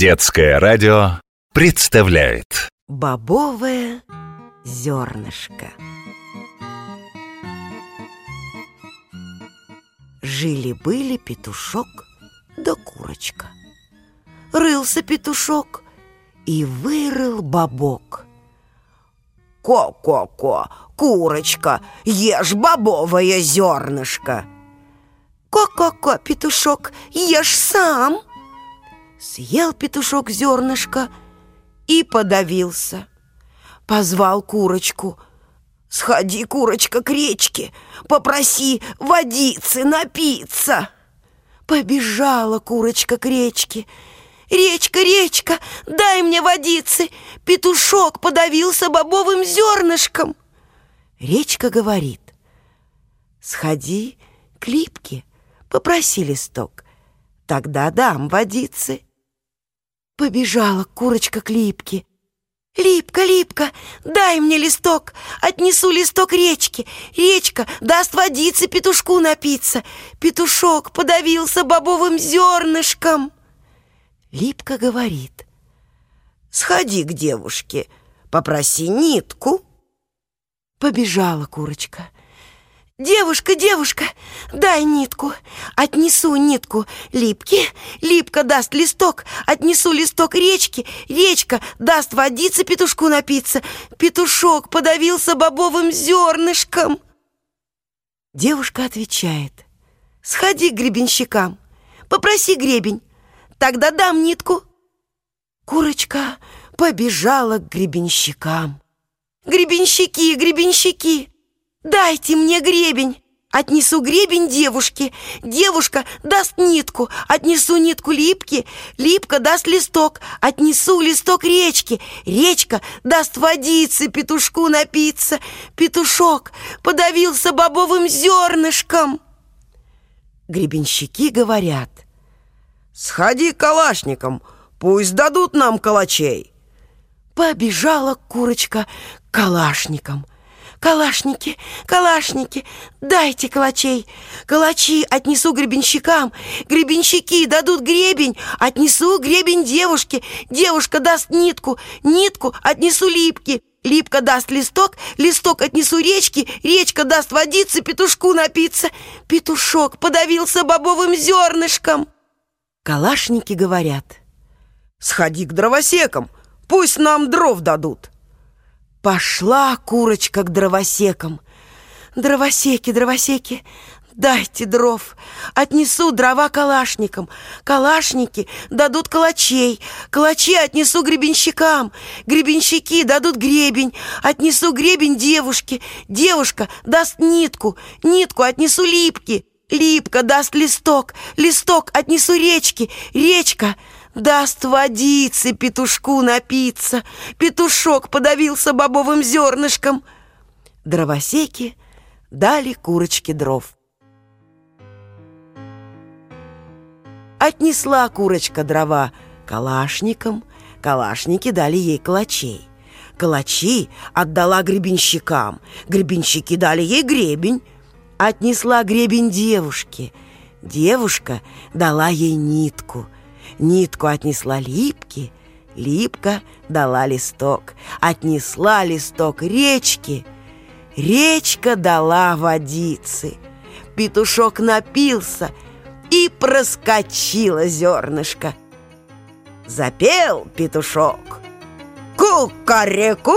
Детское радио представляет. Бобовое зернышко. Жили-были петушок да курочка. Рылся петушок и вырыл бобок. Ко-ко-ко, курочка, ешь бобовое зернышко. Ко-ко-ко, петушок, ешь сам Съел петушок зернышко и подавился. Позвал курочку. Сходи, курочка, к речке Попроси водицы напиться Побежала курочка к речке. Речка, речка, дай мне водицы Петушок подавился бобовым зернышком Речка говорит. Сходи к липке, попроси листок Тогда дам водицы Побежала курочка к липке Липка, липка, дай мне листок, отнесу листок речке. Речка даст водицы петушку напиться. Петушок подавился бобовым зернышком. Липка говорит, сходи к девушке, попроси нитку. Побежала курочка. Девушка, девушка, дай нитку, отнесу нитку. Липки, липка даст листок, отнесу листок речки, речка даст водицы петушку напиться, петушок подавился бобовым зернышком. Девушка отвечает, сходи к гребенщикам, попроси гребень, тогда дам нитку. Курочка побежала к гребенщикам. Гребенщики, гребенщики, «Дайте мне гребень!» Отнесу гребень девушке, девушка даст нитку, отнесу нитку липки, липка даст листок, отнесу листок речки, речка даст водицы петушку напиться, петушок подавился бобовым зернышком. Гребенщики говорят, «Сходи к калашникам, пусть дадут нам калачей». Побежала курочка к калашникам. «Калашники, калашники, дайте калачей! Калачи отнесу гребенщикам! Гребенщики дадут гребень, отнесу гребень девушке! Девушка даст нитку, нитку отнесу липки!» Липка даст листок, листок отнесу речки, речка даст водицы петушку напиться. Петушок подавился бобовым зернышком. Калашники говорят, сходи к дровосекам, пусть нам дров дадут. Пошла курочка к дровосекам. Дровосеки, дровосеки, дайте дров. Отнесу дрова калашникам. Калашники дадут калачей. Калачи отнесу гребенщикам. Гребенщики дадут гребень. Отнесу гребень девушке. Девушка даст нитку. Нитку отнесу липке. Липка даст листок. Листок отнесу речке. Речка Даст водицы петушку напиться. Петушок подавился бобовым зернышком. Дровосеки дали курочке дров. Отнесла курочка дрова калачникам, калачники дали ей калачей. Калачи отдала гребенщикам, гребенщики дали ей гребень. Отнесла гребень девушке, девушка дала ей нитку – Нитку отнесла липки, липка дала листок, отнесла листок речки, речка дала водицы. Петушок напился и проскочило зернышко. Запел петушок. Ку-ка-реку!